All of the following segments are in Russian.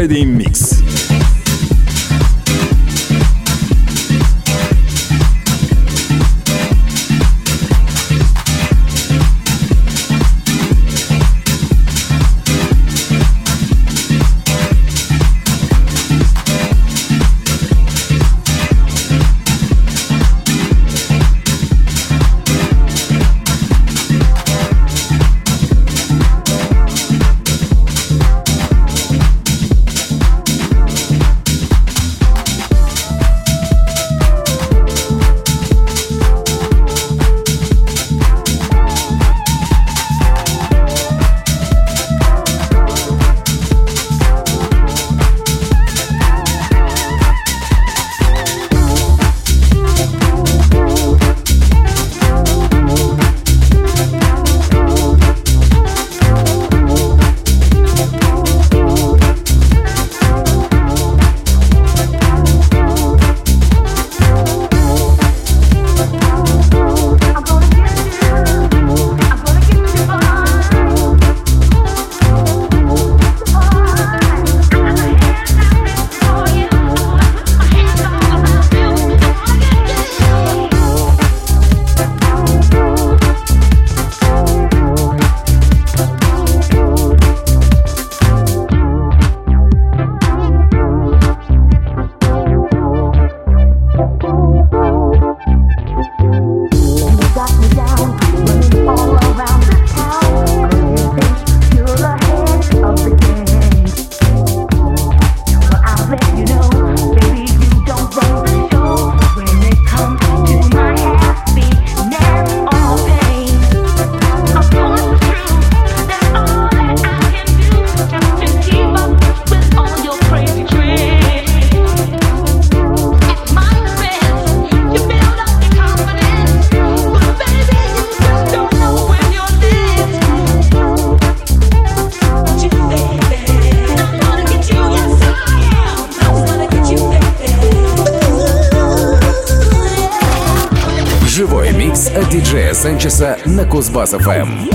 edeyim. На Кузбасс-ФМ.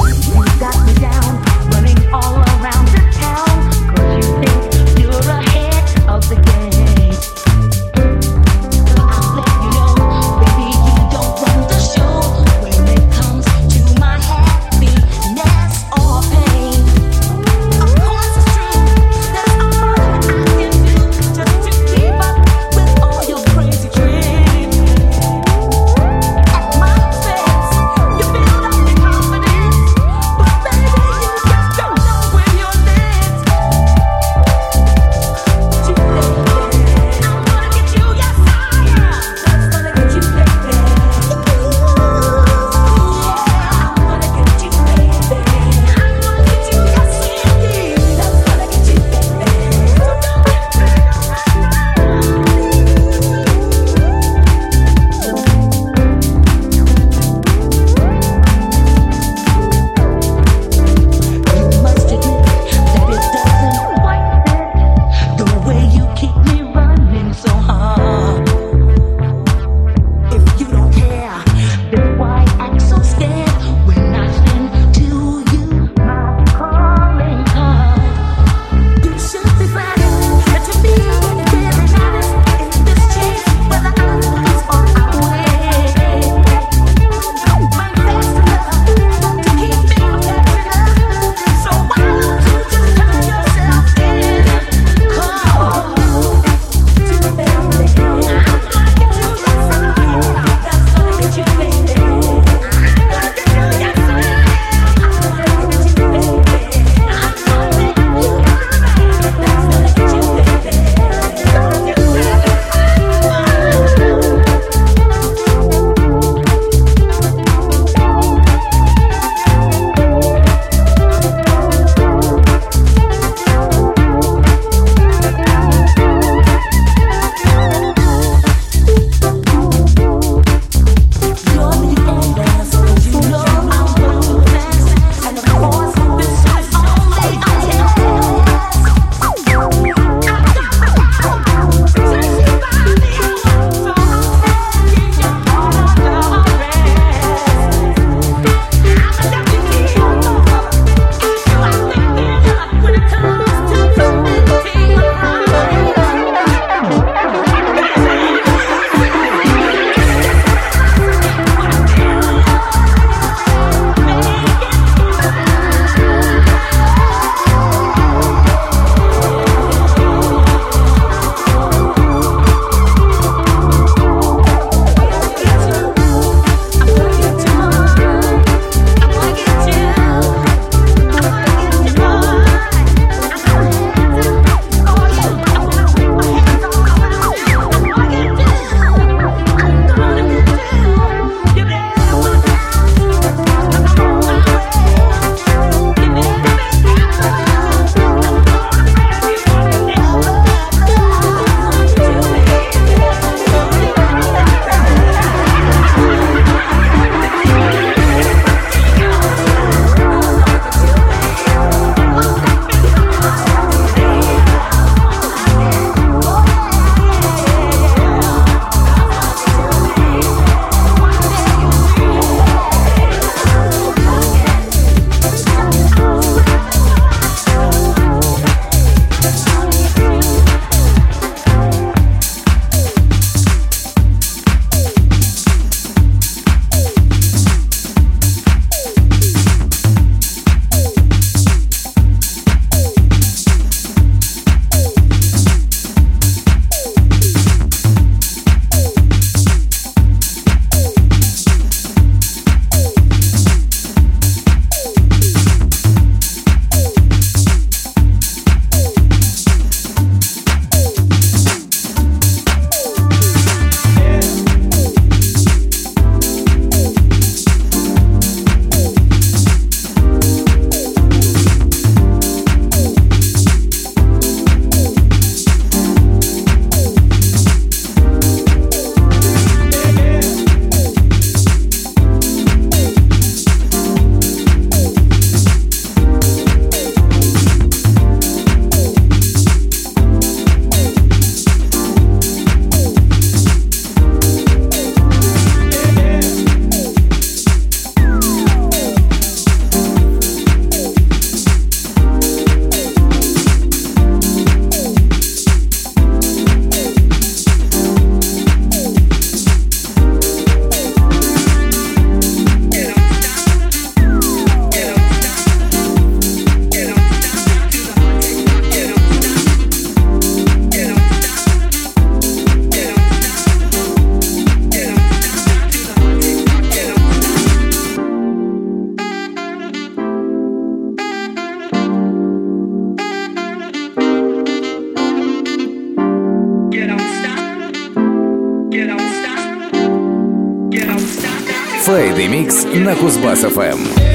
Mix на Кузбасс-ФМ.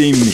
Academy.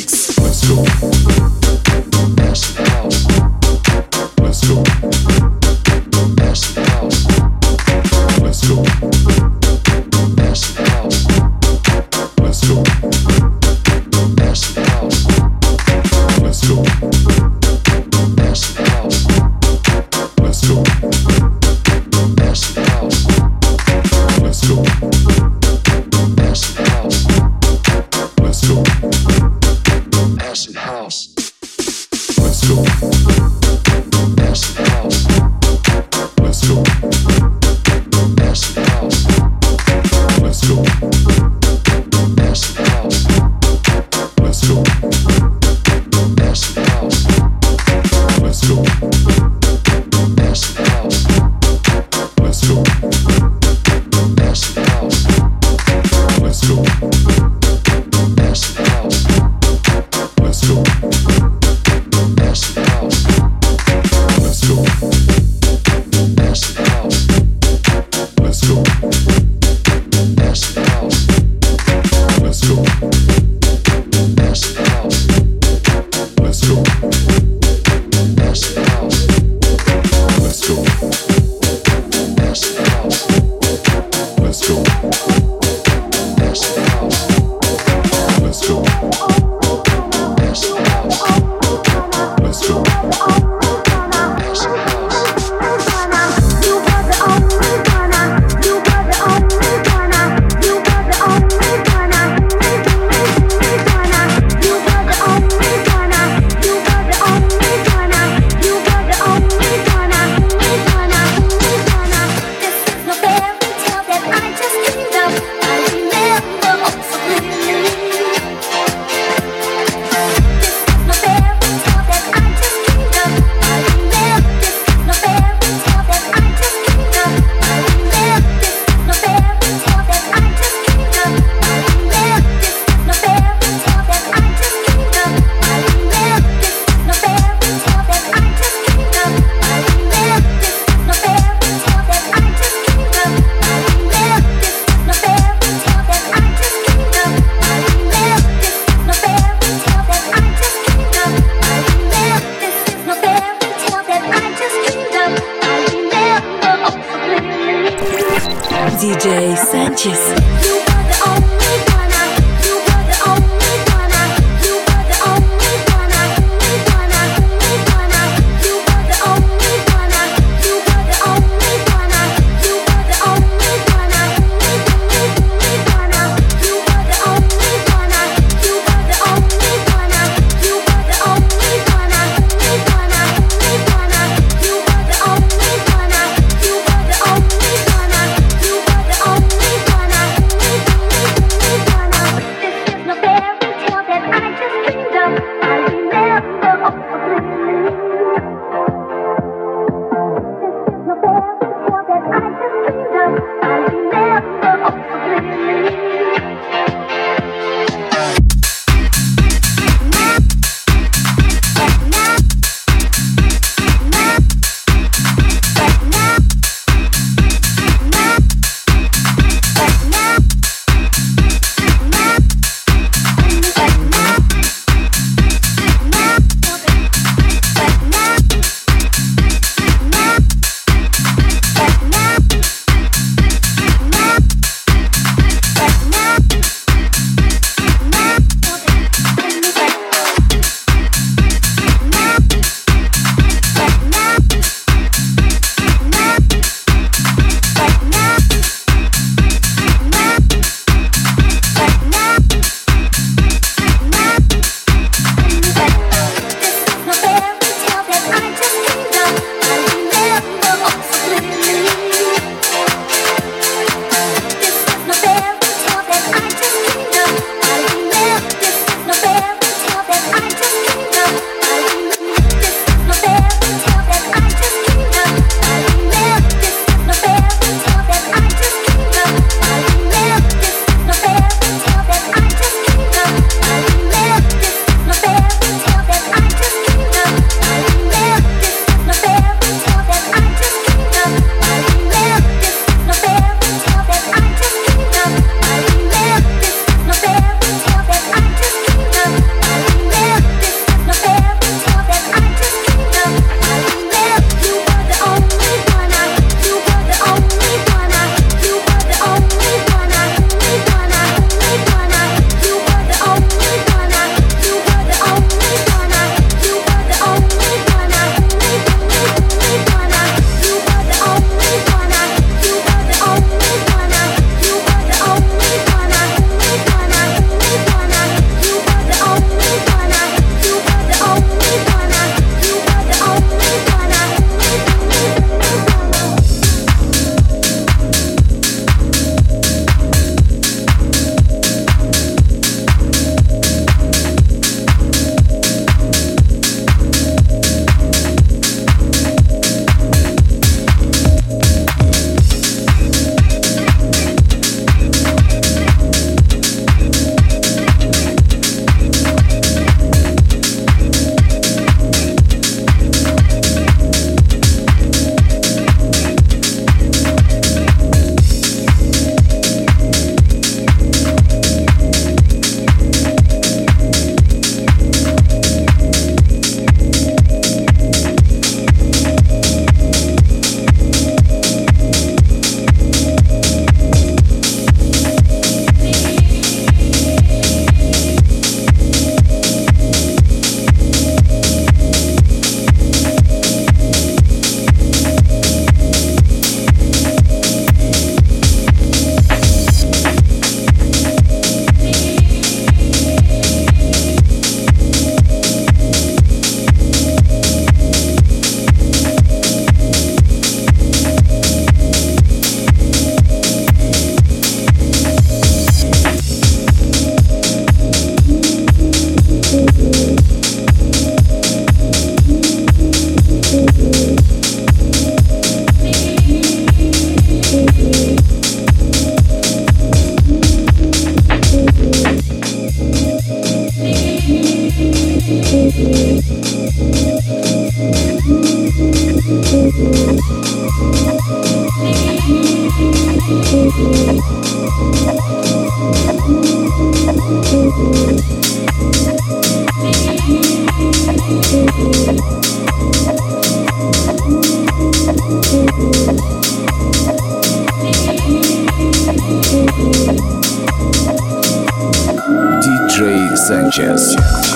Диджей Санчес.